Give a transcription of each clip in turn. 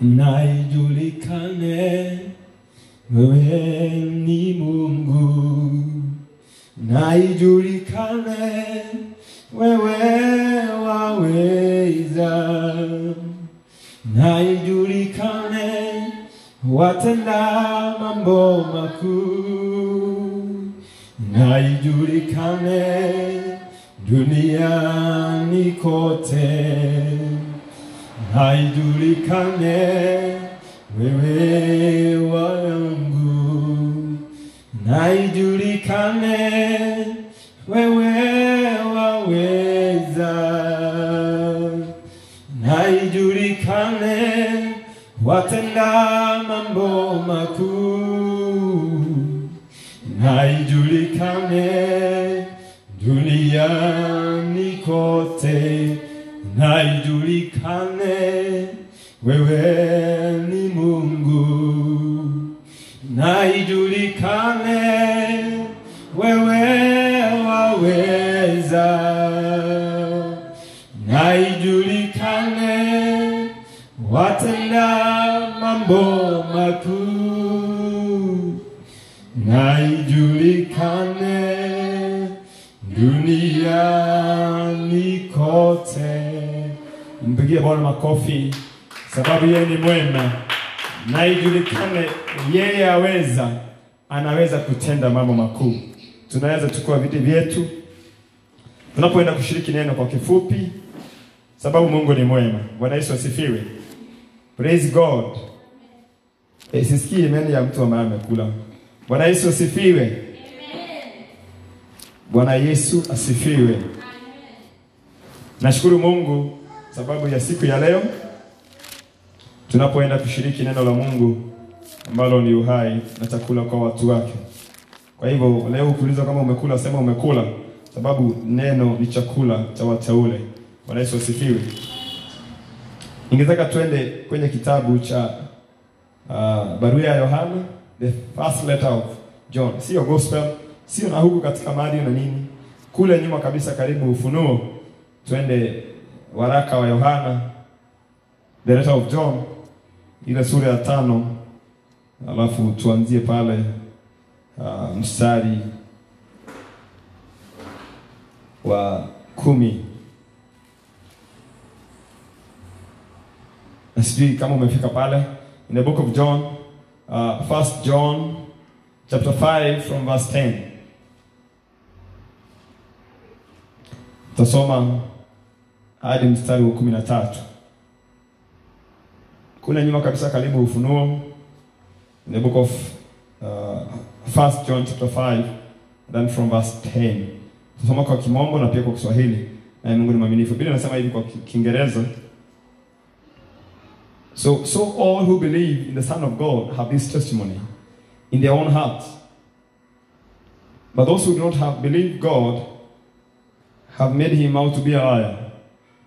na ijulikane wewe ni Mungu, naijulikane, wewe waweza, naijulikane, watenda mambo makuu, naijulikane duniani kote, na ijulikane wewe wangu, naijulikane wewe waweza, na ijulikane watenda mambo makuu, naijulikane duniani kote, ijulikane wewe ni Mungu, na ijulikane wewe waweza, na ijulikane watenda mambo makuu, na ijulikane duniani kote. Mpigie Bwana makofi, sababu yeye ni mwema, na ijulikane yeye aweza, anaweza kutenda mambo makuu. Tunaweza chukua viti vyetu tunapoenda kushiriki neno kwa kifupi, sababu Mungu ni mwema. Bwana Yesu asifiwe. Praise God. E, sisikii imani ya mtu ambaye amekula. Bwana Yesu asifiwe. Bwana Yesu asifiwe. Nashukuru Mungu sababu ya siku ya leo tunapoenda kushiriki neno la Mungu ambalo ni uhai na chakula kwa watu wake. Kwa hivyo leo ukiuliza kama umekula, sema umekula, sababu neno ni chakula cha wateule. Bwana Yesu asifiwe. Ningetaka twende kwenye kitabu cha uh, barua ya Yohana, the first letter of John, sio gospel, sio na huku katika madi na nini, kule nyuma kabisa, karibu Ufunuo. Twende waraka wa Yohana, the letter of John, ile sura ya tano, alafu tuanzie pale uh, mstari wa kumi. Sijui kama umefika pale in the book of John, uh, first John chapter 5 from verse 10. Tasoma hadi mstari wa kumi na tatu. Kule nyuma kabisa karibu Ufunuo, in the book of uh, first John chapter 5 then from verse 10. Tusoma kwa Kimombo na pia kwa Kiswahili. Na Mungu ni mwaminifu. Biblia inasema hivi kwa Kiingereza. So, so all who believe in the Son of God have this testimony in their own hearts. But those who do not have believed God have made him out to be a liar,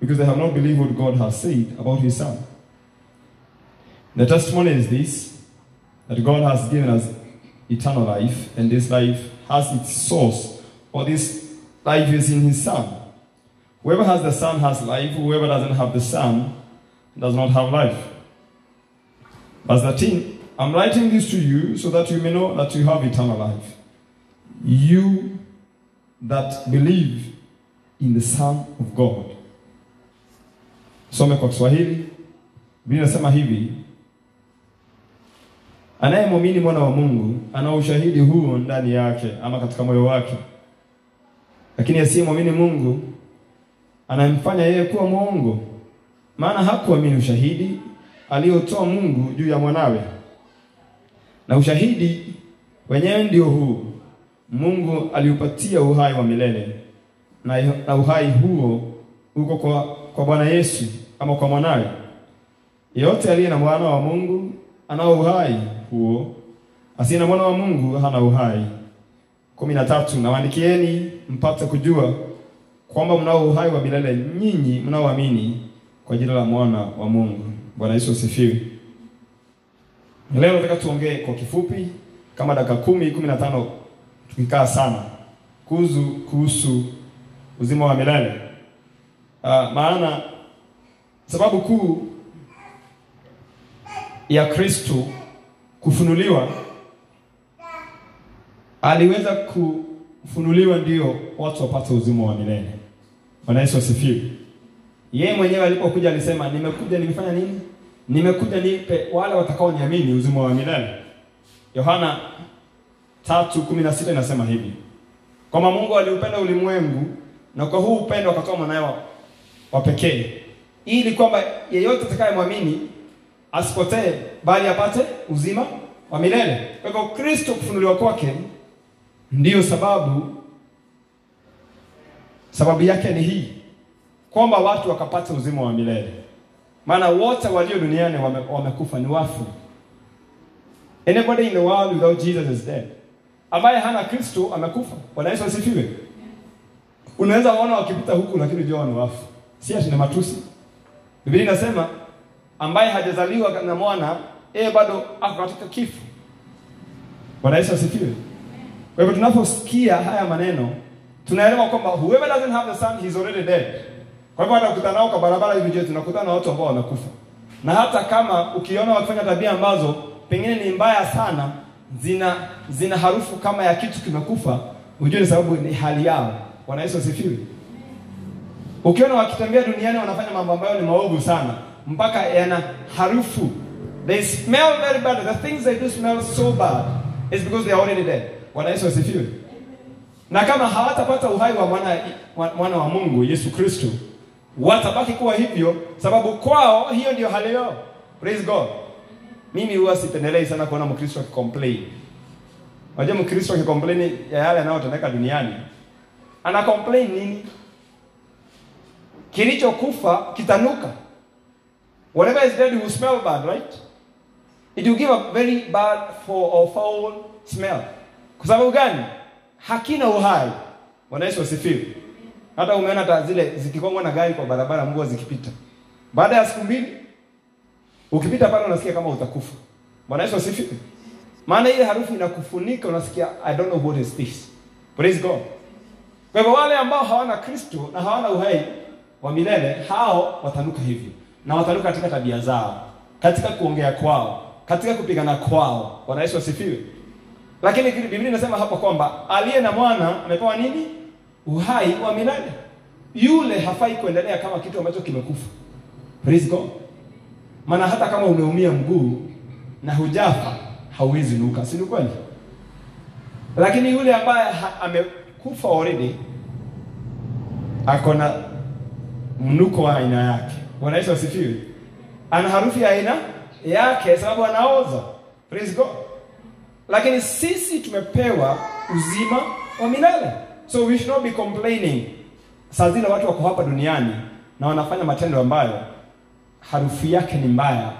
because they have not believed what God has said about his Son. The testimony is this that God has given us eternal life, and this life has its source, or this life is in his Son. Whoever has the Son has life, whoever doesn't have the Son does not have life. Verse 13 I'm writing this to you so that you may know that you have eternal life. You that believe in the Son of God. Some kwa Kiswahili. Biblia inasema hivi: anayemwamini mwana wa Mungu ana ushahidi huo ndani yake ama katika moyo wake, lakini asiyemwamini Mungu anamfanya yeye kuwa mwongo, maana hakuamini ushahidi aliotoa Mungu juu ya mwanawe. Na ushahidi wenyewe ndio huu: Mungu aliupatia uhai wa milele, na, na uhai huo uko kwa, kwa Bwana Yesu ama kwa mwanawe. Yeyote aliye na mwana wa Mungu ana uhai huo, asiye na mwana wa Mungu hana uhai. kumi na tatu. Nawaandikieni mpate kujua kwamba mnao uhai wa milele nyinyi mnaoamini kwa jina la mwana wa Mungu. Bwana Yesu asifiwe. Leo nataka tuongee kwa kifupi kama dakika kumi kumi na tano tukikaa sana kuhusu kuhusu uzima wa milele. Uh, maana sababu kuu ya Kristo kufunuliwa, aliweza kufunuliwa ndio watu wapate uzima wa milele. Bwana Yesu asifiwe. Yeye mwenyewe alipokuja alisema, nimekuja nimefanya nini? Nimekuja nipe wale watakaoniamini uzima wa milele. Yohana 3:16 inasema hivi, kwamba Mungu aliupenda ulimwengu na kwa huu upendo akatoa mwanawe wa- wa pekee, ili kwamba yeyote atakayemwamini asipotee, bali apate uzima wa milele. Kwa hivyo Kristo kufunuliwa kwake ndiyo sababu, sababu yake ni hii kwamba watu wakapata uzima wa milele, maana wote walio duniani wame, wamekufa ni wafu. Anybody in the world without Jesus is dead. Ambaye hana Kristo amekufa. Bwana Yesu asifiwe. Unaweza waona wakipita huku lakini jua ni wafu. Si ati ni matusi. Biblia inasema ambaye hajazaliwa na mwana yeye bado ako katika kifo. Bwana Yesu asifiwe. Kwa hivyo tunaposikia haya maneno tunaelewa kwamba whoever doesn't have the son he's already dead. Kwa hivyo hata nao kwa barabara hivi je, tunakutana na watu ambao wamekufa. Na hata kama ukiona wakifanya tabia ambazo pengine ni mbaya sana, zina zina harufu kama ya kitu kimekufa, ujue ni sababu ni hali yao. Bwana Yesu asifiwe. Ukiona wakitembea duniani wanafanya mambo ambayo ni maovu sana, mpaka yana harufu. They smell very bad. The things they do smell so bad is because they are already dead. Bwana Yesu asifiwe. Na kama hawatapata uhai wa mwana, wa- mwana wa Mungu Yesu Kristo, watabaki kuwa hivyo, sababu kwao hiyo ndio hali yao. Praise God. Mimi huwa sipendelei sana kuona Mkristo akicomplain. Unajua Mkristo akicomplain ya yale yanayotendeka duniani, ana complain nini? Kilichokufa kitanuka. Whatever is dead will smell bad, right? It will give a very bad for or foul smell. Kwa sababu gani? Hakina uhai. Bwana Yesu asifiwe. Hata umeona hata zile zikikongwa na gari kwa barabara mvua zikipita. Baada ya siku mbili ukipita pale unasikia kama utakufa. Bwana Yesu asifiwe. Maana ile harufu inakufunika unasikia I don't know what is this. Praise God. Kwa hivyo wale ambao hawana Kristo na hawana uhai wa milele, hao watanuka hivyo, na watanuka katika tabia zao, katika kuongea kwao, katika kupigana kwao. Bwana Yesu asifiwe. Lakini Biblia inasema hapa kwamba aliye na mwana amepewa nini? Uhai wa milele. Yule hafai kuendelea kama kitu ambacho kimekufa. Maana hata kama umeumia mguu na hujafa, hauwezi nuka, si kweli? Lakini yule ambaye amekufa already ako mnuko wa aina yake. Bwana Yesu asifiwe. Ana harufu ya aina yake sababu anaoza. Praise God. Lakini sisi tumepewa uzima wa milele. So we should not be complaining. Saa zile watu wako hapa duniani na wanafanya matendo ambayo harufu yake ni mbaya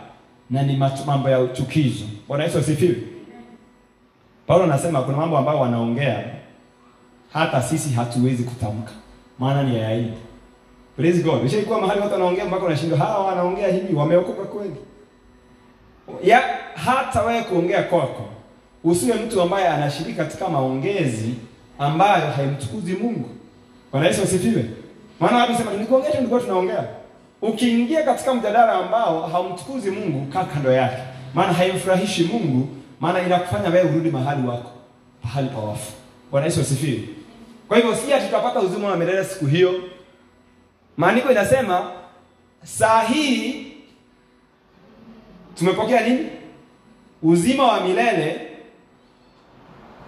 na ni mambo ya uchukizo. Bwana Yesu asifiwe. Paulo anasema kuna mambo ambayo wanaongea hata sisi hatuwezi kutamka, maana ni ya aibu. Praise God. Ushaikuwa mahali watu wanaongea mpaka unashindwa, hawa wanaongea hivi, wameokoka kweli? Ya hata wewe kuongea kwako, usiwe mtu ambaye anashiriki katika maongezi ambayo haimtukuzi Mungu. Bwana Yesu asifiwe. Maana watu sema nikuongea tu, nilikuwa tunaongea. Ukiingia katika mjadala ambao haumtukuzi Mungu, kaa kando yake, maana haimfurahishi Mungu, maana inakufanya wewe urudi mahali wako, pahali pa wafu. Bwana Yesu asifiwe. Kwa hivyo si tutapata uzima wa milele siku hiyo. Maandiko inasema saa hii tumepokea nini? Uzima wa milele.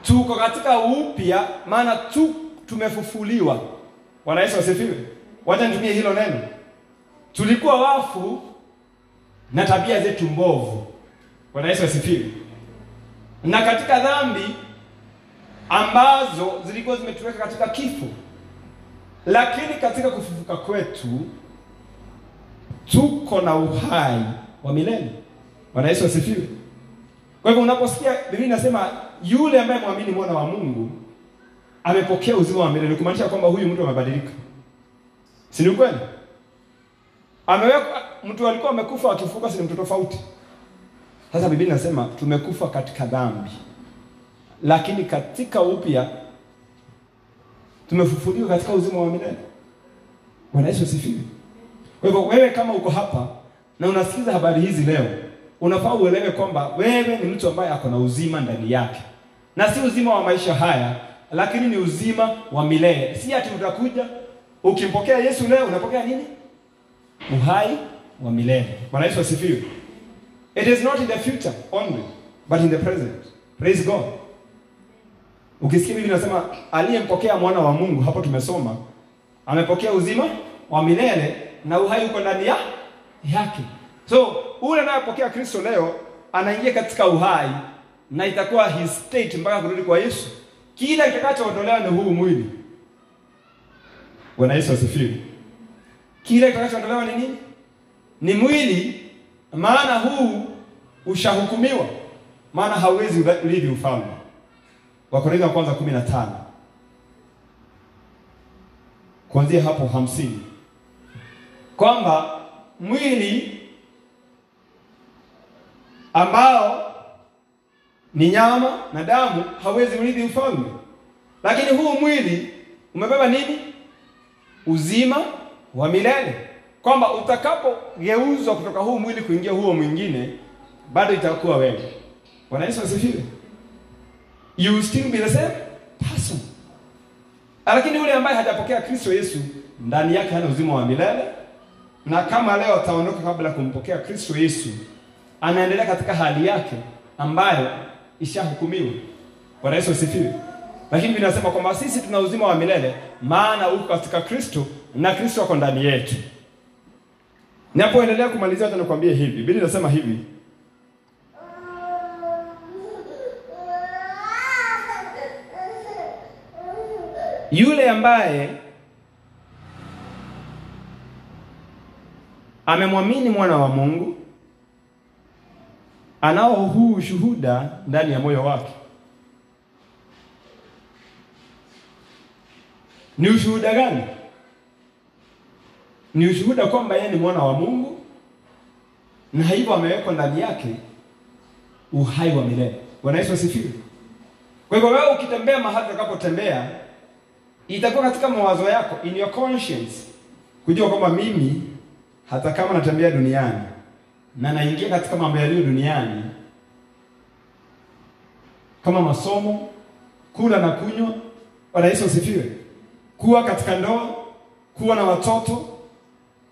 Tuko katika upya, maana tu tumefufuliwa. Bwana Yesu asifiwe. Wacha nitumie hilo neno. Tulikuwa wafu na tabia zetu mbovu. Bwana Yesu asifiwe. Na katika dhambi ambazo zilikuwa zimetuweka katika kifo, lakini katika kufufuka kwetu tuko na uhai wa milele. Bwana Yesu asifiwe. Kwa hivyo unaposikia Biblia inasema yule ambaye mwamini mwana wa Mungu amepokea uzima wa milele, kumaanisha kwamba huyu mtu amebadilika, si ni kweli? Amewekwa mtu alikuwa amekufa akifufuka, si mtu tofauti? Sasa Biblia inasema tumekufa katika dhambi, lakini katika upya tumefufuliwa katika uzima wa milele. Bwana Yesu asifiwe. Kwa hivyo wewe kama uko hapa na unasikiza habari hizi leo, unafaa uelewe kwamba wewe ni mtu ambaye ako na uzima ndani yake, na si uzima wa maisha haya, lakini ni uzima wa milele. Si ati utakuja ukimpokea Yesu leo unapokea nini? Uhai wa milele. Bwana Yesu asifiwe. It is not in the future only, but in the present. Praise God. Ukisikia Biblia inasema aliyempokea mwana wa Mungu, hapo tumesoma amepokea uzima wa milele na uhai uko ndani ya yake. So ule anayepokea Kristo leo anaingia katika uhai na itakuwa his state mpaka kurudi kwa Yesu. Kila kitakachoondolewa ni huu mwili. Bwana Yesu asifiwe. Kile kitakachoondolewa ni nini? Ni mwili, maana huu ushahukumiwa, maana hauwezi urithi ufalme. Wakorintho wa kwanza 15 kuanzia hapo hamsini kwamba mwili ambao ni nyama na damu hawezi urithi ufalme, lakini huu mwili umebeba nini? Uzima wa milele, kwamba utakapogeuzwa kutoka huu mwili kuingia huo mwingine, bado itakuwa wewe. Bwana Yesu asifiwe. You will still be the same person. Lakini yule ambaye hajapokea Kristo Yesu, ndani yake hana uzima wa milele, na kama leo ataondoka kabla kumpokea Kristo Yesu, anaendelea katika hali yake ambayo ishahukumiwa. Bwana Yesu asifiwe. Lakini vinasema inasema kwamba sisi tuna uzima wa milele, maana uko katika Kristo na Kristo ako ndani yetu. Ninapoendelea kumalizia, hata hivi, Biblia inasema hivi yule ambaye amemwamini mwana wa Mungu anao huu ushuhuda ndani ya moyo wake. Ni ushuhuda gani? Ni ushuhuda kwamba yeye ni mwana wa Mungu na hivyo amewekwa ndani yake uhai wa milele. Bwana Yesu asifiwe. Kwa hivyo wewe ukitembea mahali utakapotembea itakuwa katika mawazo yako, in your conscience, kujua kwamba mimi hata kama natembea duniani na naingia katika mambo yaliyo duniani kama masomo, kula na kunywa. Bwana Yesu asifiwe. Kuwa katika ndoa, kuwa na watoto,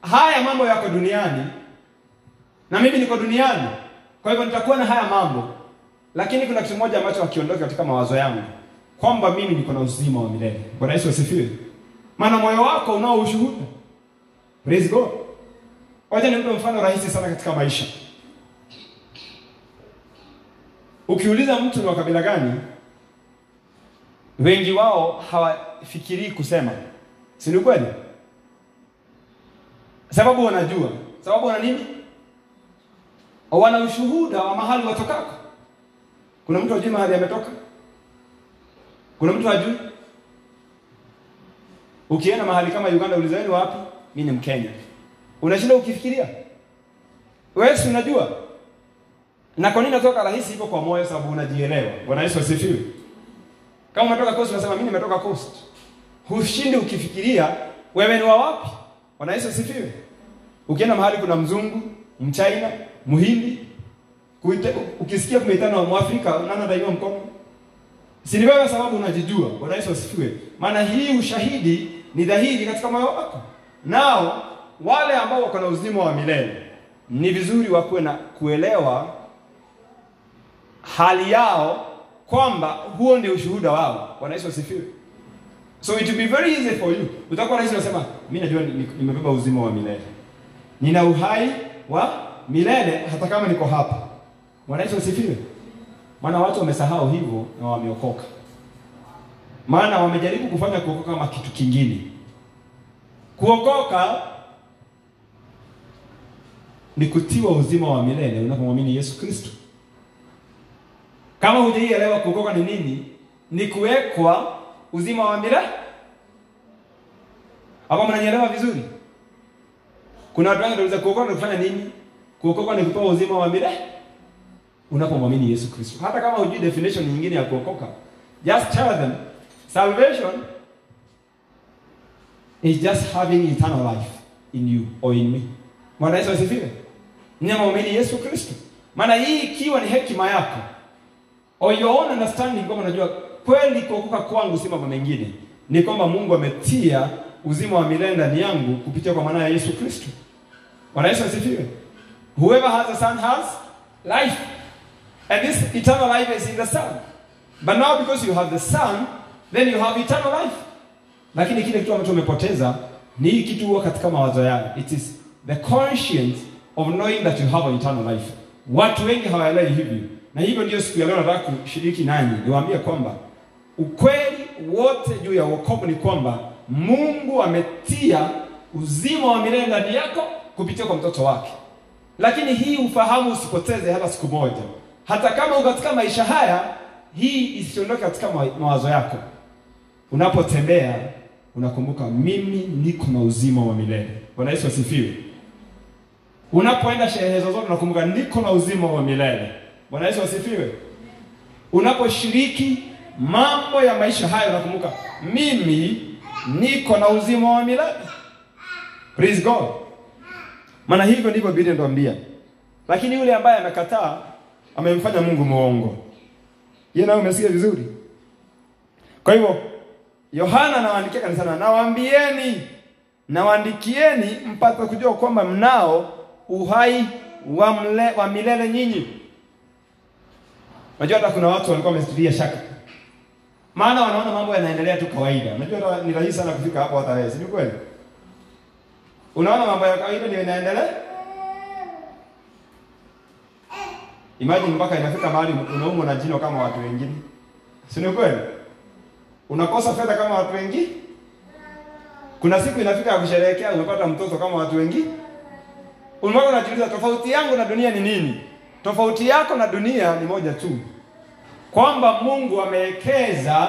haya mambo yako duniani na mimi niko duniani, kwa hivyo nitakuwa na haya mambo, lakini kuna kitu moja ambacho hakiondoki katika mawazo yangu kwamba mimi niko na uzima wa milele. Bwana Yesu asifiwe. Maana moyo wako unao ushuhuda. Praise God. Wacha nimpe mfano rahisi sana katika maisha. Ukiuliza mtu ni wa kabila gani, wengi wao hawafikirii kusema, si ni kweli? Sababu wanajua, sababu wana nini? Wana ushuhuda wa mahali watokako. Kuna mtu ajui mahali ametoka? Kuna mtu hajui? Ukienda mahali kama Uganda, ulizeni wapi? Mimi ni Mkenya. Unashinda ukifikiria wewe, si unajua? Na kwa nini natoka rahisi hivyo kwa moyo? Sababu unajielewa. Bwana Yesu asifiwe. Kama umetoka Coast, unasema mimi nimetoka Coast. Hushindi ukifikiria wewe ni wa wapi. Bwana Yesu asifiwe. Ukienda mahali kuna mzungu, mchina, mhindi, ukisikia kumeitana wa Mwafrika, nani ataiwa mkono? Si ni wewe, sababu unajijua. Bwana Yesu asifiwe. Maana hii ushahidi ni dhahiri katika moyo wako. Nao wale ambao wako na uzima wa milele ni vizuri wakuwe na kuelewa hali yao kwamba huo ndio ushuhuda wao. Bwana Yesu asifiwe. So it will be very easy for you. Utakuwa rahisi unasema mimi najua nimebeba uzima wa milele. Nina uhai wa milele hata kama niko hapa. Bwana Yesu asifiwe. Maana watu wamesahau hivyo na wameokoka. Maana wamejaribu kufanya kuokoka kama kitu kingine. Kuokoka ni kutiwa uzima wa milele unapomwamini Yesu Kristo. Kama hujaielewa kuokoka ni nini, ni kuwekwa uzima wa milele. Hapo mnanielewa vizuri? Kuna watu wengi wanauliza kuokoka ni kufanya nini? Kuokoka ni kupewa uzima wa milele unapomwamini Yesu Kristo. Hata kama hujui definition nyingine ya kuokoka, just tell them salvation is just having eternal life in you or in me. Bwana Yesu asifiwe. Ninamwamini Yesu Kristo. Maana hii ikiwa ni hekima yako or your own understanding, kama unajua kweli kuokoka kwangu si mambo mengine, ni kwamba Mungu ametia uzima wa milele ndani yangu kupitia kwa maana ya Yesu Kristo. Bwana Yesu asifiwe. Whoever has a son has life. And this eternal life is in the son. But now because you have the son, then you have eternal life. Lakini kile kitu ambacho umepoteza ni hii kitu huwa katika mawazo yao. It is the conscience of knowing that you have an eternal life. Watu wengi hawaelewi hivi. Na hivyo ndio siku ya leo nataka kushiriki nanyi. Niwaambie kwamba ukweli wote juu ya wokovu ni kwamba Mungu ametia uzima wa milele ndani yako kupitia kwa mtoto wake. Lakini hii ufahamu usipoteze hata siku moja. Hata kama uko katika maisha haya, hii isiondoke katika mawazo yako. Unapotembea unakumbuka, mimi niko na uzima wa milele. Bwana Yesu asifiwe. Unapoenda sherehe zozote, unakumbuka niko na uzima wa milele. Bwana Yesu asifiwe. Unaposhiriki mambo ya maisha haya, unakumbuka mimi niko na uzima wa milele. Praise God. Maana hivyo ndivyo Biblia inatuambia. Lakini yule ambaye amekataa amemfanya Mungu muongo. Yeye nawe umesikia vizuri? Kwa hivyo Yohana anawaandikia kanisani, nawaambieni, nawaandikieni mpate kujua kwamba mnao uhai wa, mle, wa milele nyinyi. Unajua hata kuna watu walikuwa wamesitilia shaka. Maana wanaona mambo yanaendelea tu kawaida. Unajua ni rahisi sana kufika hapo hata wewe, si kweli? Unaona mambo ya kawaida ndio inaendelea? Imagine mpaka inafika mahali unaumwa na jino kama watu wengine. Si ni kweli? Unakosa fedha kama watu wengine? Kuna siku inafika ya kusherehekea umepata mtoto kama watu wengine? Ulimwengu unajiuliza tofauti yangu na dunia ni nini? Tofauti yako na dunia ni moja tu. Kwamba Mungu amewekeza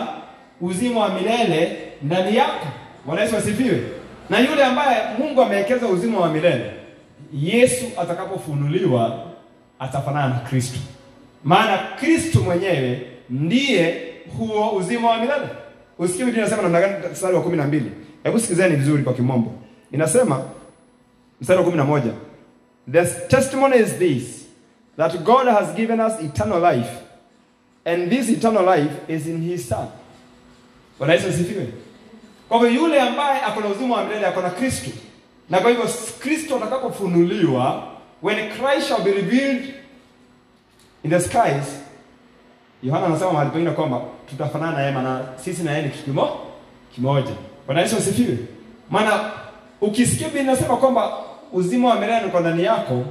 uzima wa milele ndani yako. Bwana Yesu asifiwe. Na yule ambaye Mungu amewekeza uzima wa milele, Yesu atakapofunuliwa atafanana na Kristo. Maana Kristo mwenyewe ndiye huo uzima wa milele. Usikie Biblia inasema namna gani mstari wa 12. Hebu sikizeni vizuri kwa kimombo. Inasema mstari wa 11. The testimony is this that God has given us eternal life and this eternal life is in his son. Bwana Yesu asifiwe. Kwa hivyo yule ambaye ako na uzima wa milele ako na Kristo. Na kwa hivyo Kristo atakapofunuliwa when Christ shall be revealed in the skies Yohana anasema mahali pengine kwamba tutafanana na yeye maana sisi na yeye ni kimo kimoja. Bwana Yesu asifiwe. Maana ukisikia Biblia inasema kwamba uzima wa milele uko ndani yako,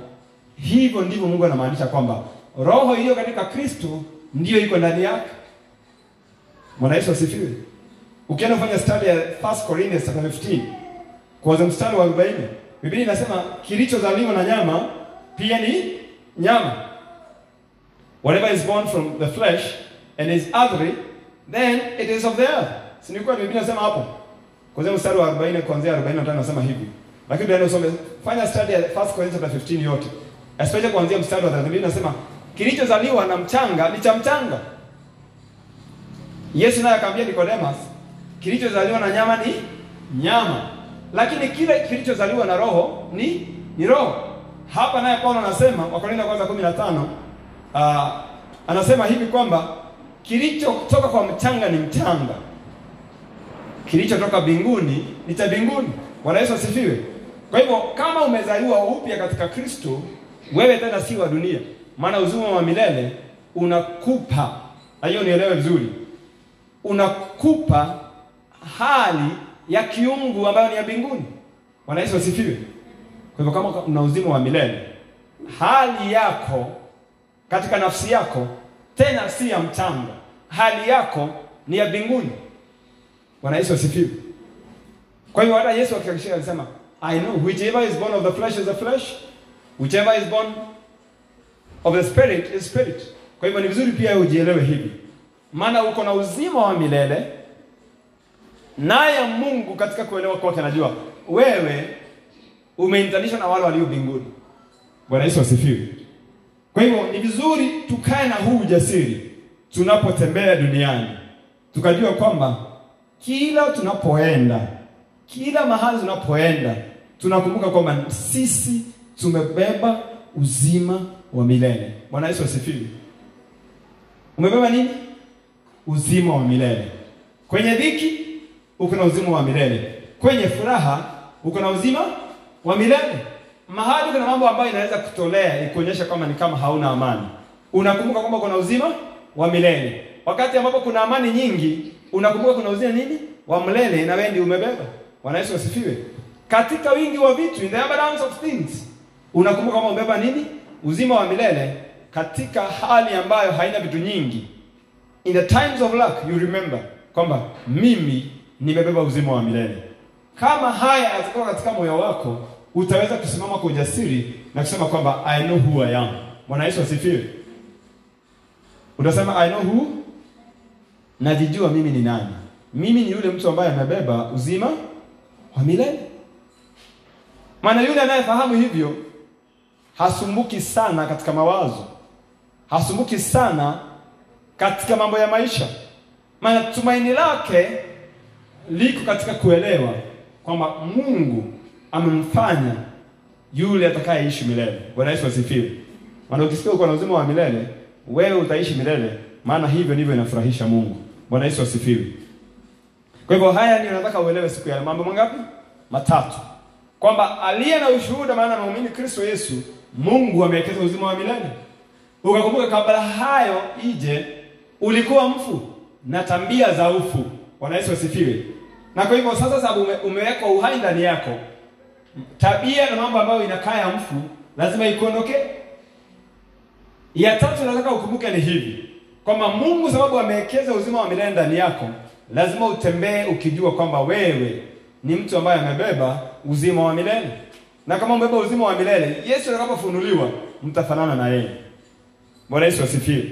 hivyo ndivyo Mungu anamaanisha kwamba roho iliyo katika Kristo ndiyo iko ndani yako. Bwana Yesu asifiwe. Ukienda kufanya study ya 1 Corinthians 15 kuanzia mstari wa 40, Biblia inasema kilichozaliwa na nyama pia ni nyama. Whatever is born from the flesh and is earthly, then it is of the earth. Si ni kweli Biblia inasema hapo? Kuanzia mstari wa 40 kuanzia 45 nasema hivi. Lakini ndio usome fanya study ya 1 Corinthians 15 yote. Especially kuanzia mstari wa 30 Biblia kilichozaliwa na mchanga ni cha mchanga. Yesu naye akamwambia Nicodemus, kilichozaliwa na nyama ni nyama, lakini kile kilichozaliwa na roho ni ni roho. Hapa naye Paulo anasema Wakorintho kwanza 15 uh, anasema hivi kwamba kilichotoka kwa mchanga ni mchanga, kilichotoka mbinguni ni cha mbinguni. Bwana Yesu asifiwe. Kwa hivyo kama umezaliwa upya katika Kristo, wewe tena si wa dunia, maana uzima wa milele unakupa, na hiyo nielewe vizuri, unakupa hali ya kiungu ambayo ni ya mbinguni. Bwana Yesu asifiwe. Kwa hivyo kama una uzima wa milele, hali yako katika nafsi yako tena si ya mchanga, hali yako ni ya mbinguni. Bwana Yesu asifiwe. Kwa hivyo hata Yesu akihakikisha alisema, I know whichever is born of the flesh is the flesh, whichever is born of the spirit is spirit. Kwa hivyo ni vizuri pia ujielewe hivi, maana uko na uzima wa milele, naye Mungu katika kuelewa kwake anajua wewe umeintanishwa na wale walio mbinguni. Bwana Yesu asifiwe. Kwa hivyo ni vizuri tukae na huu ujasiri tunapotembea duniani, tukajua kwamba kila tunapoenda, kila mahali tunapoenda, tunakumbuka kwamba sisi tumebeba uzima wa milele. Bwana Yesu asifiwe. Umebeba nini? Uzima wa milele. Kwenye dhiki uko na uzima wa milele, kwenye furaha uko na uzima wa milele. Mahali kuna mambo ambayo inaweza kutolea ikuonyesha kwamba ni kama hauna amani, unakumbuka kwamba kuna uzima wa milele. Wakati ambapo kuna amani nyingi, unakumbuka kuna uzima nini wa milele, na wewe ndio umebeba. Bwana Yesu asifiwe. Katika wingi wa vitu, in the abundance of things, unakumbuka kwamba umebeba nini? Uzima wa milele, katika hali ambayo haina vitu nyingi. In the times of lack, you remember kwamba mimi nimebeba uzima wa milele. Kama haya yatakuwa katika moyo wako, utaweza kusimama kwa ujasiri na kusema kwamba I know who I am. Bwana Yesu asifiwe. Utasema I know who, najijua mimi ni nani. Mimi ni yule mtu ambaye amebeba uzima wa milele. Maana yule anayefahamu hivyo hasumbuki sana katika mawazo, hasumbuki sana katika mambo ya maisha, maana tumaini lake liko katika kuelewa kwamba Mungu amemfanya yule atakayeishi milele. Bwana Yesu asifiwe. Maana ukisikia uko na uzima wa milele, wewe utaishi milele, maana hivyo ndivyo inafurahisha Mungu. Bwana Yesu asifiwe. Kwa hivyo haya ndio nataka uelewe siku ya mambo mangapi? Matatu. Kwamba aliye na ushuhuda, maana anaamini Kristo Yesu, Mungu amewekeza uzima wa milele. Ukakumbuka kabla hayo ije, ulikuwa mfu na tambia za ufu. Bwana Yesu asifiwe. Na kwa hivyo sasa, sababu umewekwa uhai ndani yako, tabia na mambo ambayo inakaa ya mfu lazima ikuondoke. Ya tatu nataka ukumbuke ni hivi kwamba Mungu sababu amewekeza uzima wa milele ndani yako, lazima utembee ukijua kwamba wewe ni mtu ambaye amebeba uzima wa milele, na kama umebeba uzima wa milele, Yesu atakapofunuliwa mtafanana na yeye. Bwana Yesu asifiwe.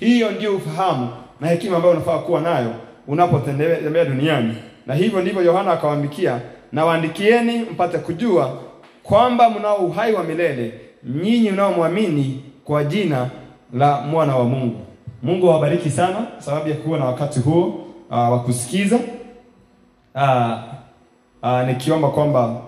Hiyo ndio ufahamu na hekima ambayo unafaa kuwa nayo unapotembea duniani, na hivyo ndivyo Yohana akawaandikia, na waandikieni mpate kujua kwamba mnao uhai wa milele nyinyi mnaomwamini kwa jina la mwana wa Mungu. Mungu awabariki sana sababu ya kuwa na wakati huo uh, wa kusikiza uh, uh, nikiomba kwamba